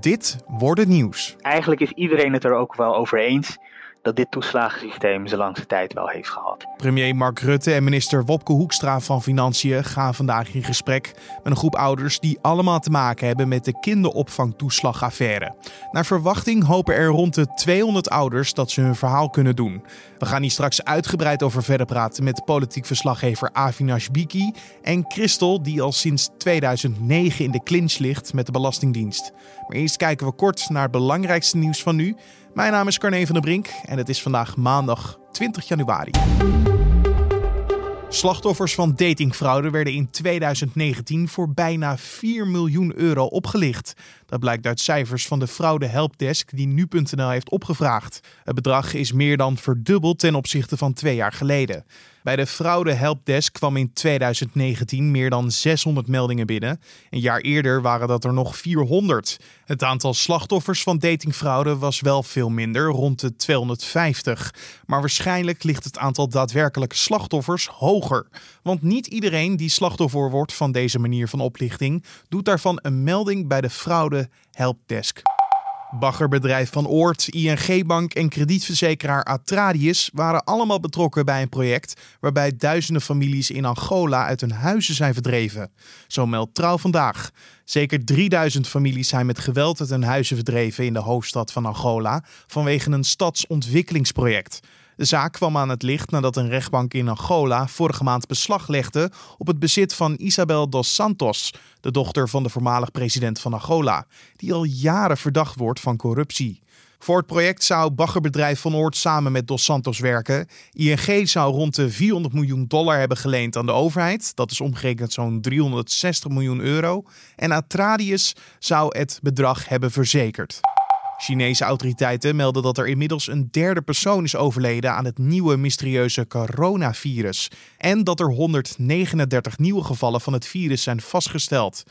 Dit wordt het nieuws. Eigenlijk is iedereen het er ook wel over eens dat dit toeslagensysteem zijn tijd wel heeft gehad. Premier Mark Rutte en minister Wopke Hoekstra van Financiën gaan vandaag in gesprek met een groep ouders die allemaal te maken hebben met de kinderopvangtoeslagaffaire. Naar verwachting hopen er rond de 200 ouders dat ze hun verhaal kunnen doen. We gaan hier straks uitgebreid over verder praten met politiek verslaggever Avinash Biki en Christel, die al sinds 2009 in de clinch ligt met de Belastingdienst. Maar eerst kijken we kort naar het belangrijkste nieuws van nu. Mijn naam is Carne van der Brink en het is vandaag maandag 20 januari. Slachtoffers van datingfraude werden in 2019 voor bijna 4 miljoen euro opgelicht. Dat blijkt uit cijfers van de fraude helpdesk die nu.nl heeft opgevraagd. Het bedrag is meer dan verdubbeld ten opzichte van twee jaar geleden. Bij de fraude helpdesk kwam in 2019 meer dan 600 meldingen binnen. Een jaar eerder waren dat er nog 400. Het aantal slachtoffers van datingfraude was wel veel minder, rond de 250. Maar waarschijnlijk ligt het aantal daadwerkelijke slachtoffers hoger. Want niet iedereen die slachtoffer wordt van deze manier van oplichting, doet daarvan een melding bij de fraude helpdesk. Baggerbedrijf Van Oort, ING-bank en kredietverzekeraar Atradius waren allemaal betrokken bij een project waarbij duizenden families in Angola uit hun huizen zijn verdreven. Zo meldt Trouw vandaag. Zeker 3000 families zijn met geweld uit hun huizen verdreven in de hoofdstad van Angola vanwege een stadsontwikkelingsproject. De zaak kwam aan het licht nadat een rechtbank in Angola vorige maand beslag legde op het bezit van Isabel dos Santos, de dochter van de voormalig president van Angola, die al jaren verdacht wordt van corruptie. Voor het project zou baggerbedrijf Van Oort samen met Dos Santos werken. ING zou rond de 400 miljoen dollar hebben geleend aan de overheid. Dat is omgerekend zo'n 360 miljoen euro. En Atradius zou het bedrag hebben verzekerd. Chinese autoriteiten melden dat er inmiddels een derde persoon is overleden aan het nieuwe mysterieuze coronavirus. En dat er 139 nieuwe gevallen van het virus zijn vastgesteld.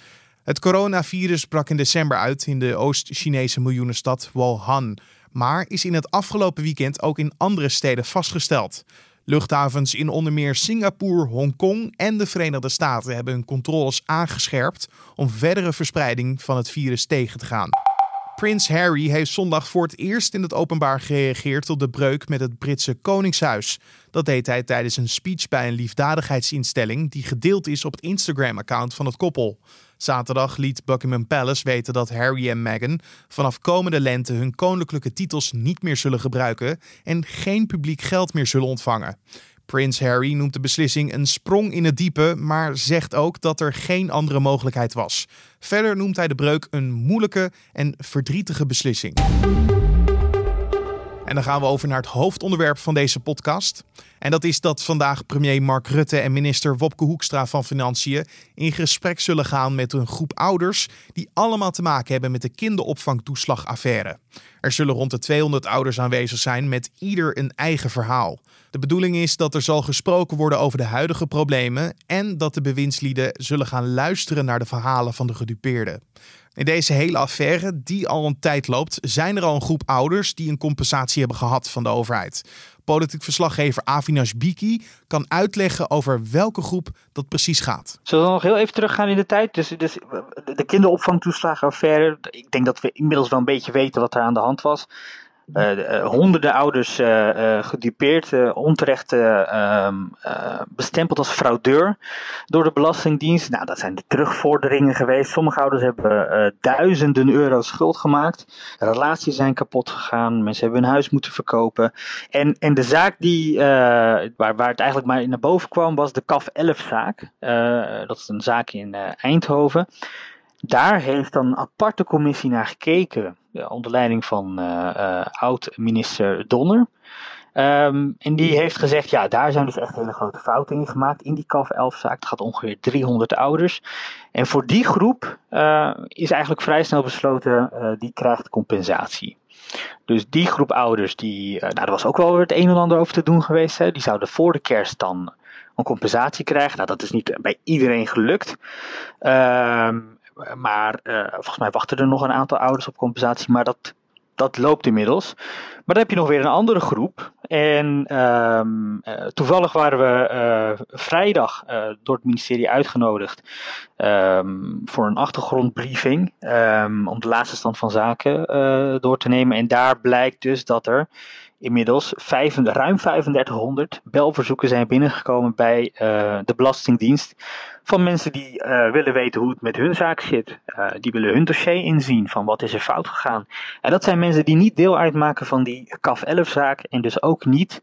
Het coronavirus brak in december uit in de Oost-Chinese miljoenenstad Wuhan, maar is in het afgelopen weekend ook in andere steden vastgesteld. Luchthavens in onder meer Singapore, Hongkong en de Verenigde Staten hebben hun controles aangescherpt om verdere verspreiding van het virus tegen te gaan. Prins Harry heeft zondag voor het eerst in het openbaar gereageerd op de breuk met het Britse Koningshuis. Dat deed hij tijdens een speech bij een liefdadigheidsinstelling die gedeeld is op het Instagram-account van het koppel. Zaterdag liet Buckingham Palace weten dat Harry en Meghan vanaf komende lente hun koninklijke titels niet meer zullen gebruiken en geen publiek geld meer zullen ontvangen. Prins Harry noemt de beslissing een sprong in het diepe, maar zegt ook dat er geen andere mogelijkheid was. Verder noemt hij de breuk een moeilijke en verdrietige beslissing. En dan gaan we over naar het hoofdonderwerp van deze podcast. En dat is dat vandaag premier Mark Rutte en minister Wopke Hoekstra van Financiën in gesprek zullen gaan met een groep ouders die allemaal te maken hebben met de kinderopvangtoeslagaffaire. Er zullen rond de 200 ouders aanwezig zijn met ieder een eigen verhaal. De bedoeling is dat er zal gesproken worden over de huidige problemen en dat de bewindslieden zullen gaan luisteren naar de verhalen van de gedupeerden. In deze hele affaire, die al een tijd loopt, zijn er al een groep ouders die een compensatie hebben gehad van de overheid. Politiek verslaggever Avinash Biki kan uitleggen over welke groep dat precies gaat. Zullen we nog heel even teruggaan in de tijd? Dus, dus de kinderopvangtoeslagenaffaire. Ik denk dat we inmiddels wel een beetje weten wat er aan de hand was. Uh, honderden ouders uh, gedupeerd, onterecht ehm, bestempeld als fraudeur door de Belastingdienst. Nou, dat zijn de terugvorderingen geweest. Sommige ouders hebben duizenden euro schuld gemaakt. Relaties zijn kapot gegaan. Mensen hebben hun huis moeten verkopen. En, en de zaak die, waar, waar het eigenlijk maar naar boven kwam, was de CAF 11-zaak. dat is een zaak in Eindhoven. Daar heeft dan een aparte commissie naar gekeken onder leiding van uh, uh, oud-minister Donner. Um, en die heeft gezegd, ja, daar zijn dus echt hele grote fouten in gemaakt in die CAF 11-zaak. Het gaat ongeveer 300 ouders. En voor die groep uh, is eigenlijk vrij snel besloten, die krijgt compensatie. Dus die groep ouders, die, nou, er was ook wel weer het een en ander over te doen geweest. Hè, die zouden voor de kerst dan een compensatie krijgen. Nou, dat is niet bij iedereen gelukt. Um, maar uh, volgens mij wachten er nog een aantal ouders op compensatie. Maar dat dat loopt inmiddels. Maar dan heb je nog weer een andere groep. En ehm, eh, toevallig waren we uh, vrijdag door het ministerie uitgenodigd um, voor een achtergrondbriefing. Um, om de laatste stand van zaken door te nemen. En daar blijkt dus dat er inmiddels ruim 3500 belverzoeken zijn binnengekomen bij de Belastingdienst. Van mensen die uh, willen weten hoe het met hun zaak zit. Uh, die willen hun dossier inzien van wat is er fout gegaan. En dat zijn mensen die niet deel uitmaken van die CAF 11 zaak. En dus ook niet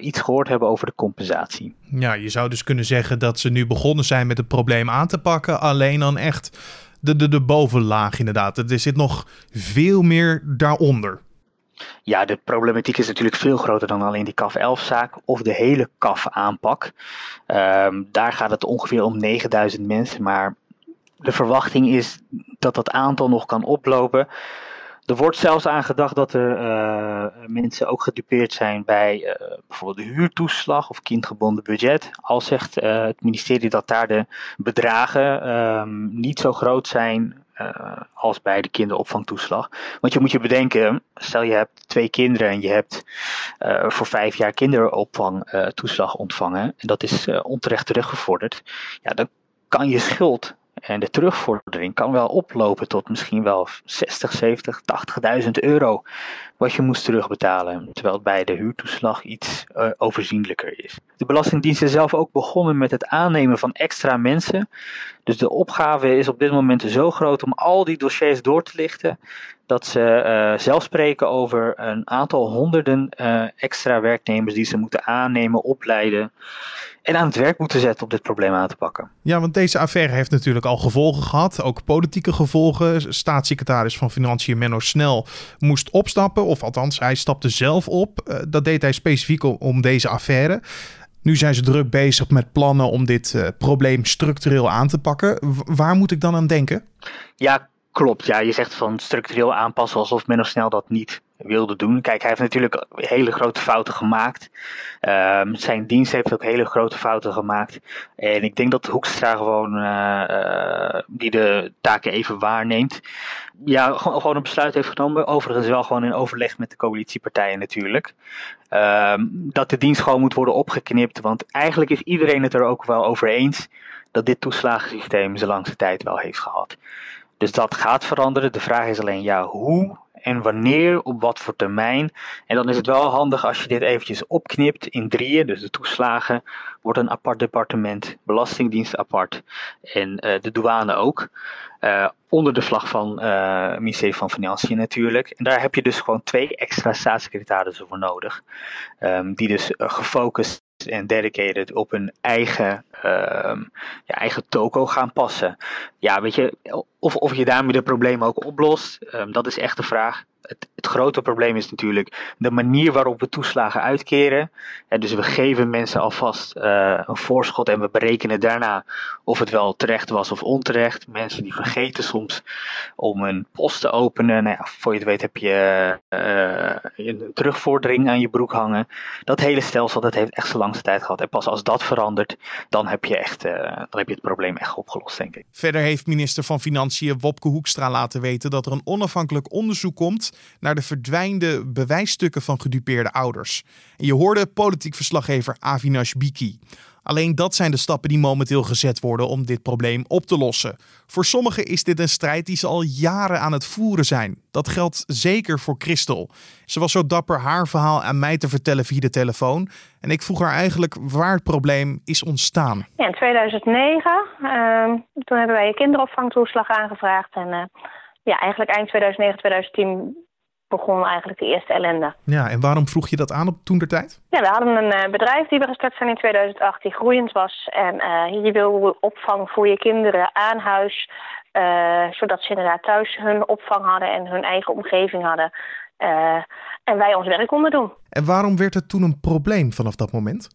iets gehoord hebben over de compensatie. Ja, je zou dus kunnen zeggen dat ze nu begonnen zijn met het probleem aan te pakken. Alleen dan echt de, de, de bovenlaag inderdaad. Er zit nog veel meer daaronder. Ja, de problematiek is natuurlijk veel groter dan alleen die CAF 11-zaak of de hele CAF-aanpak. Um, daar gaat het ongeveer om 9000 mensen, maar de verwachting is dat dat aantal nog kan oplopen. Er wordt zelfs aan gedacht dat er uh, mensen ook gedupeerd zijn bij uh, bijvoorbeeld de huurtoeslag of kindgebonden budget. Al zegt uh, het ministerie dat daar de bedragen um, niet zo groot zijn uh, als bij de kinderopvangtoeslag. Want je moet je bedenken, stel je hebt twee kinderen en je hebt uh, voor vijf jaar kinderopvangtoeslag uh, ontvangen. En dat is onterecht teruggevorderd. Ja, dan kan je schuld en de terugvordering kan wel oplopen tot misschien wel 60, 70, 80.000 euro. Wat je moest terugbetalen. Terwijl het bij de huurtoeslag iets uh, overzienlijker is. De Belastingdienst is zelf ook begonnen met het aannemen van extra mensen. Dus de opgave is op dit moment zo groot om al die dossiers door te lichten. Dat ze uh, zelf spreken over een aantal honderden uh, extra werknemers die ze moeten aannemen, opleiden en aan het werk moeten zetten om dit probleem aan te pakken. Ja, want deze affaire heeft natuurlijk al gevolgen gehad, ook politieke gevolgen. Staatssecretaris van Financiën Menno Snel moest opstappen, of althans, hij stapte zelf op. Uh, dat deed hij specifiek om deze affaire. Nu zijn ze druk bezig met plannen om dit uh, probleem structureel aan te pakken. Waar moet ik dan aan denken? Ja, klopt. Ja, je zegt van structureel aanpassen alsof Menno Snel dat niet wilde doen. Kijk, hij heeft natuurlijk hele grote fouten gemaakt. Um, zijn dienst heeft ook hele grote fouten gemaakt. En ik denk dat Hoekstra gewoon uh, uh, die de taken even waarneemt. Ja, gewoon een besluit heeft genomen. Overigens wel gewoon in overleg met de coalitiepartijen natuurlijk. Um, dat de dienst gewoon moet worden opgeknipt. Want eigenlijk is iedereen het er ook wel over eens dat dit toeslagensysteem zijn langste tijd wel heeft gehad. Dus dat gaat veranderen. De vraag is alleen, ja, hoe en wanneer, op wat voor termijn. En dan is het wel handig als je dit eventjes opknipt in drieën. Dus de toeslagen wordt een apart departement, Belastingdienst apart en uh, de douane ook. Uh, onder de vlag van het ministerie van Financiën natuurlijk. En daar heb je dus gewoon twee extra staatssecretarissen voor nodig. Um, die dus gefocust en dedicated op hun eigen, um, ja, eigen toko gaan passen. Ja, weet je, of, of je daarmee de problemen ook oplost, um, dat is echt de vraag. Het, grote probleem is natuurlijk de manier waarop we toeslagen uitkeren. En dus we geven mensen alvast uh, een voorschot en we berekenen daarna of het wel terecht was of onterecht. Mensen die vergeten soms om een post te openen. Nou ja, voor je het weet heb je uh, een terugvordering aan je broek hangen. Dat hele stelsel dat heeft echt zo langste tijd gehad. En pas als dat verandert, dan heb je, echt, uh, dan heb je het probleem echt opgelost, denk ik. Verder heeft minister van Financiën Wopke Hoekstra laten weten dat er een onafhankelijk onderzoek komt naar de verdwijnde bewijsstukken van gedupeerde ouders. En je hoorde politiek verslaggever Avinash Biki. Alleen dat zijn de stappen die momenteel gezet worden om dit probleem op te lossen. Voor sommigen is dit een strijd die ze al jaren aan het voeren zijn. Dat geldt zeker voor Christel. Ze was zo dapper haar verhaal aan mij te vertellen via de telefoon. En ik vroeg haar eigenlijk waar het probleem is ontstaan. Ja, in 2009, uh, toen hebben wij een kinderopvangtoeslag aangevraagd. En uh, ja, eigenlijk eind 2009, 2010 begon eigenlijk de eerste ellende. Ja, en waarom vroeg je dat aan op toen der tijd? Ja, we hadden een uh, bedrijf die we gestart zijn in 2008 die groeiend was. En uh, je wil opvang voor je kinderen aan huis. Uh, zodat ze inderdaad thuis hun opvang hadden en hun eigen omgeving hadden. en wij ons werk konden doen. En waarom werd het toen een probleem vanaf dat moment?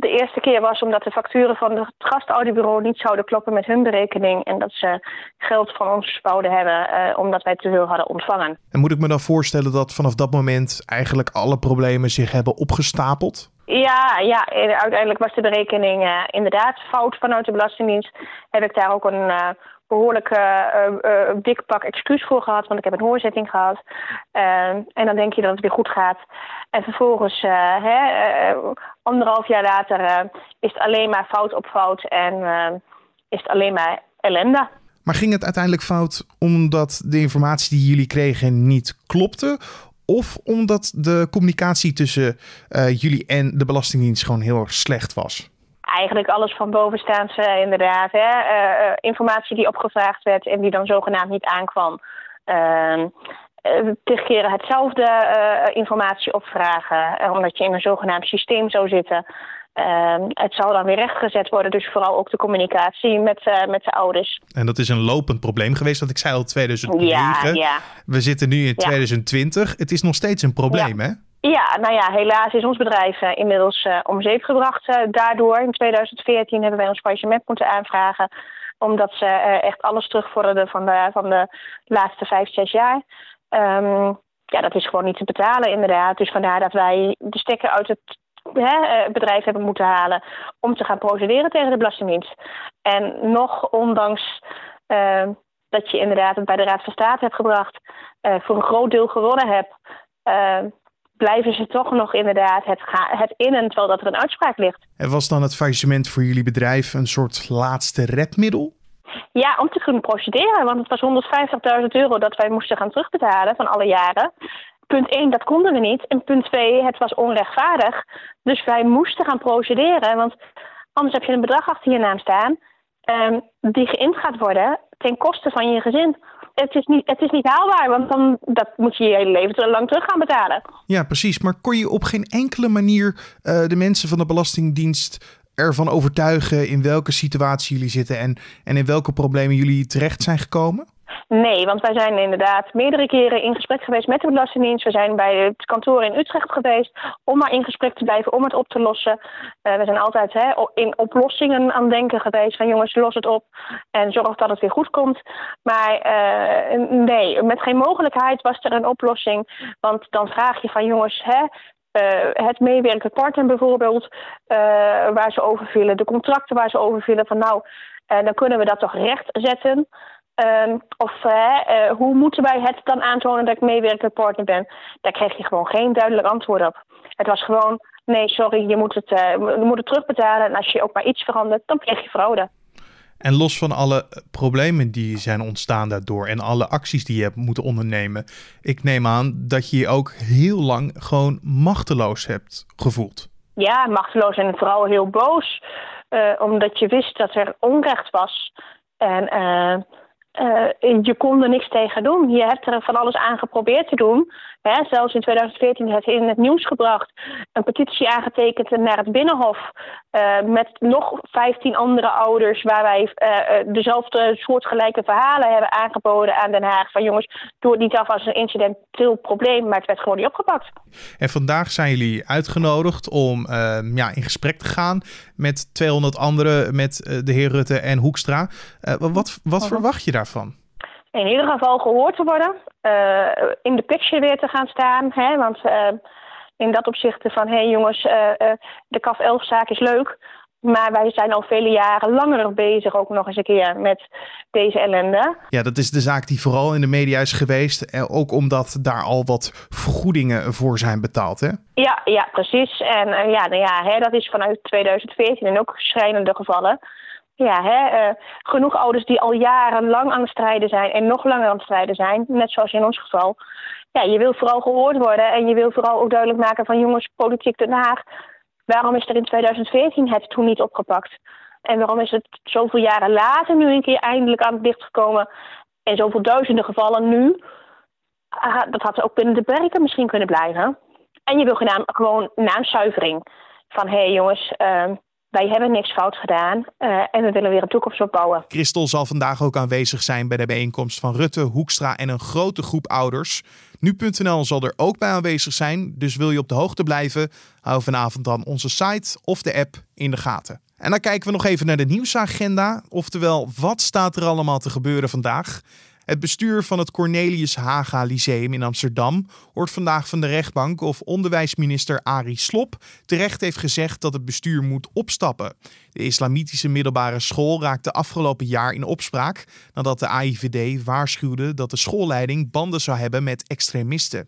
De eerste keer was omdat de facturen van het gastaudiobureau niet zouden kloppen met hun berekening. En dat ze geld van ons wouden hebben uh, omdat wij te veel hadden ontvangen. En moet ik me dan voorstellen dat vanaf dat moment eigenlijk alle problemen zich hebben opgestapeld? Ja, ja, uiteindelijk was de berekening uh, inderdaad fout vanuit de Belastingdienst. Heb ik daar ook een uh, behoorlijk uh, dik pak excuus voor gehad, want ik heb een hoorzitting gehad. Ehm, en dan denk je dat het weer goed gaat. En vervolgens, hè, anderhalf jaar later, is het alleen maar fout op fout en is het alleen maar ellende. Maar ging het uiteindelijk fout omdat de informatie die jullie kregen niet klopte? Of omdat de communicatie tussen jullie en de Belastingdienst gewoon heel erg slecht was? Eigenlijk alles van bovenstaanse inderdaad. Hè, uh, informatie die opgevraagd werd en die dan zogenaamd niet aankwam. Uh, tegen keren hetzelfde uh, informatie opvragen, omdat je in een zogenaamd systeem zou zitten. Ehm, het zal dan weer rechtgezet worden, dus vooral ook de communicatie met, met de ouders. En dat is een lopend probleem geweest, want ik zei al 2009. Ja, ja. We zitten nu in 2020. Het is nog steeds een probleem, hè? Ja, nou ja, helaas is ons bedrijf uh, inmiddels uh, om zeep gebracht. Uh, daardoor in 2014 hebben wij ons faillissement moeten aanvragen. Omdat ze echt alles terugvorderden van de, van de laatste vijf, zes jaar. Um, ja, dat is gewoon niet te betalen inderdaad. Dus vandaar dat wij de stekker uit het hè, bedrijf hebben moeten halen om te gaan procederen tegen de Belastingdienst. En nog ondanks ehm, dat je inderdaad het bij de Raad van State hebt gebracht, voor een groot deel gewonnen hebt ehm, blijven ze toch nog inderdaad het, het innen terwijl dat er een uitspraak ligt. En was dan het faillissement voor jullie bedrijf een soort laatste redmiddel? Ja, om te kunnen procederen. Want het was 150.000 euro dat wij moesten gaan terugbetalen van alle jaren. Punt 1, dat konden we niet. En punt 2, het was onrechtvaardig. Dus wij moesten gaan procederen. Want anders heb je een bedrag achter je naam staan... Um, die geïnd gaat worden ten koste van je gezin het is, niet, het is niet haalbaar, want dan dat moet je je hele leven lang terug gaan betalen. Ja, precies. Maar kon je op geen enkele manier uh, de mensen van de Belastingdienst ervan overtuigen in welke situatie jullie zitten en, en in welke problemen jullie terecht zijn gekomen? Nee, want wij zijn inderdaad meerdere keren in gesprek geweest met de Belastingdienst. We zijn bij het kantoor in Utrecht geweest om maar in gesprek te blijven, om het op te lossen. Uh, we zijn altijd hè, in oplossingen aan denken geweest van jongens, los het op en zorg dat het weer goed komt. Maar uh, nee, met geen mogelijkheid was er een oplossing. Want dan vraag je van jongens, hè, uh, het meewerken bijvoorbeeld, waar ze over vielen, de contracten waar ze over vielen, van nou, dan kunnen we dat toch recht zetten. Um, of uh, hoe moeten wij het dan aantonen dat ik meewerkend partner ben? Daar kreeg je gewoon geen duidelijk antwoord op. Het was gewoon, nee, sorry, je moet het, uh, je moet het terugbetalen. En als je ook maar iets verandert, dan krijg je fraude. En los van alle problemen die zijn ontstaan daardoor en alle acties die je hebt moeten ondernemen, ik neem aan dat je je ook heel lang gewoon machteloos hebt gevoeld. Ja, machteloos en vooral heel boos, uh, omdat je wist dat er onrecht was. En je kon er niks tegen doen. Je hebt er van alles aan geprobeerd te doen. Hè, zelfs in 2014 het in het nieuws gebracht. Een petitie aangetekend naar het Binnenhof. Uh, met nog 15 andere ouders. Waar wij uh, dezelfde soortgelijke verhalen hebben aangeboden aan Den Haag. Van jongens, doe het niet af als een incidenteel probleem. Maar het werd gewoon niet opgepakt. En vandaag zijn jullie uitgenodigd om ja, in gesprek te gaan met 200 anderen. Met de heer Rutte en Hoekstra. wat wat oh. verwacht je daarvan? In ieder geval gehoord te worden. Uh, in de picture weer te gaan staan. Hè, want uh, in dat opzicht van, hé hey jongens, uh, de CAF 11 zaak is leuk. Maar wij zijn al vele jaren langer bezig, ook nog eens een keer, met deze ellende. Ja, dat is de zaak die vooral in de media is geweest. Ook omdat daar al wat vergoedingen voor zijn betaald, hè? Ja, ja precies. En ja, nou ja hè, dat is vanuit 2014 en ook schrijnende gevallen ja, hè, uh, genoeg ouders die al jarenlang aan het strijden zijn en nog langer aan het strijden zijn, net zoals in ons geval. Ja, je wil vooral gehoord worden en je wil vooral ook duidelijk maken van jongens, politiek Den Haag, waarom is er in 2014 het toen niet opgepakt? En waarom is het zoveel jaren later nu een keer eindelijk aan het licht gekomen en zoveel duizenden gevallen nu? Uh, dat had ook binnen de perken misschien kunnen blijven. En je wil gewoon naamzuivering. Van hé hey jongens, uh, wij hebben niks fout gedaan uh, en we willen weer een toekomst opbouwen. Christel zal vandaag ook aanwezig zijn bij de bijeenkomst van Rutte, Hoekstra en een grote groep ouders. Nu.nl zal er ook bij aanwezig zijn, dus wil je op de hoogte blijven, hou vanavond dan onze site of de app in de gaten. En dan kijken we nog even naar de nieuwsagenda, oftewel wat staat er allemaal te gebeuren vandaag. Het bestuur van het Cornelius Haga Lyceum in Amsterdam hoort vandaag van de rechtbank of onderwijsminister Arie Slop terecht heeft gezegd dat het bestuur moet opstappen. De islamitische middelbare school raakte afgelopen jaar in opspraak nadat de AIVD waarschuwde dat de schoolleiding banden zou hebben met extremisten.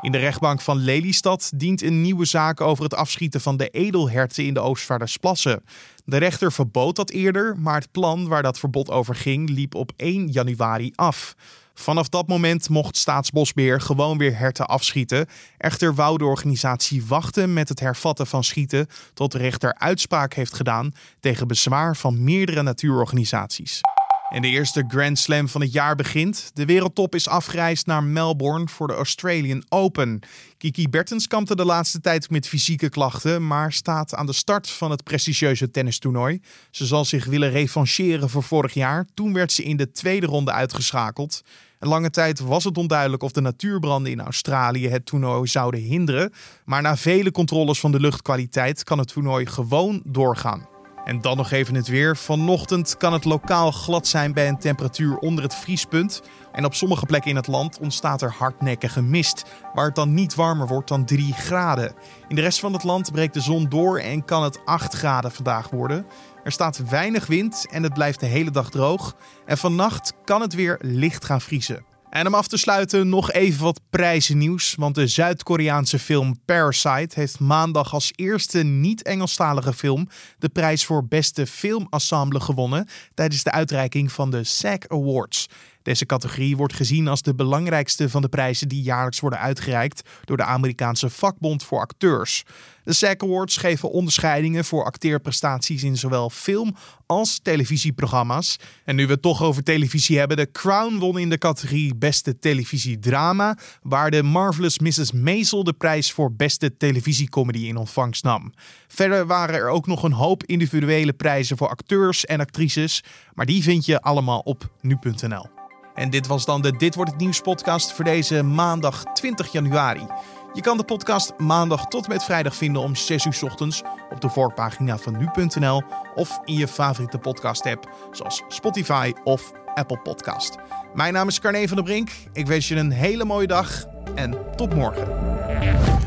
In de rechtbank van Lelystad dient een nieuwe zaak over het afschieten van de edelherten in de Oostvaardersplassen. De rechter verbood dat eerder, maar het plan waar dat verbod over ging liep op 1 januari af. Vanaf dat moment mocht Staatsbosbeheer gewoon weer herten afschieten. Echter wou de organisatie wachten met het hervatten van schieten tot de rechter uitspraak heeft gedaan tegen bezwaar van meerdere natuurorganisaties. En de eerste Grand Slam van het jaar begint. De wereldtop is afgereisd naar Melbourne voor de Australian Open. Kiki Bertens kampte de laatste tijd met fysieke klachten, maar staat aan de start van het prestigieuze tennistoernooi. Ze zal zich willen revancheren voor vorig jaar. Toen werd ze in de tweede ronde uitgeschakeld. Lange tijd was het onduidelijk of de natuurbranden in Australië het toernooi zouden hinderen. Maar na vele controles van de luchtkwaliteit kan het toernooi gewoon doorgaan. En dan nog even het weer. Vanochtend kan het lokaal glad zijn bij een temperatuur onder het vriespunt. En op sommige plekken in het land ontstaat er hardnekkige mist, waar het dan niet warmer wordt dan 3 graden. In de rest van het land breekt de zon door en kan het 8 graden vandaag worden. Er staat weinig wind en het blijft de hele dag droog. En vannacht kan het weer licht gaan vriezen. En om af te sluiten nog even wat prijzennieuws. Want de Zuid-Koreaanse film Parasite heeft maandag als eerste niet-Engelstalige film de prijs voor beste filmensemble gewonnen tijdens de uitreiking van de SAG Awards. Deze categorie wordt gezien als de belangrijkste van de prijzen die jaarlijks worden uitgereikt door de Amerikaanse vakbond voor acteurs. De SAG Awards geven onderscheidingen voor acteerprestaties in zowel film als televisieprogramma's. En nu we het toch over televisie hebben, de Crown won in de categorie Beste Televisiedrama, waar de Marvelous Mrs. Maisel de prijs voor Beste Televisiecomedy in ontvangst nam. Verder waren er ook nog een hoop individuele prijzen voor acteurs en actrices, maar die vind je allemaal op nu.nl. En dit was dan de Dit wordt het nieuws podcast voor deze maandag 20 januari. Je kan de podcast maandag tot en met vrijdag vinden om 6 uur ochtends op de voorpagina van nu.nl of in je favoriete podcast app zoals Spotify of Apple Podcast. Mijn naam is Carne van der Brink. Ik wens je een hele mooie dag en tot morgen.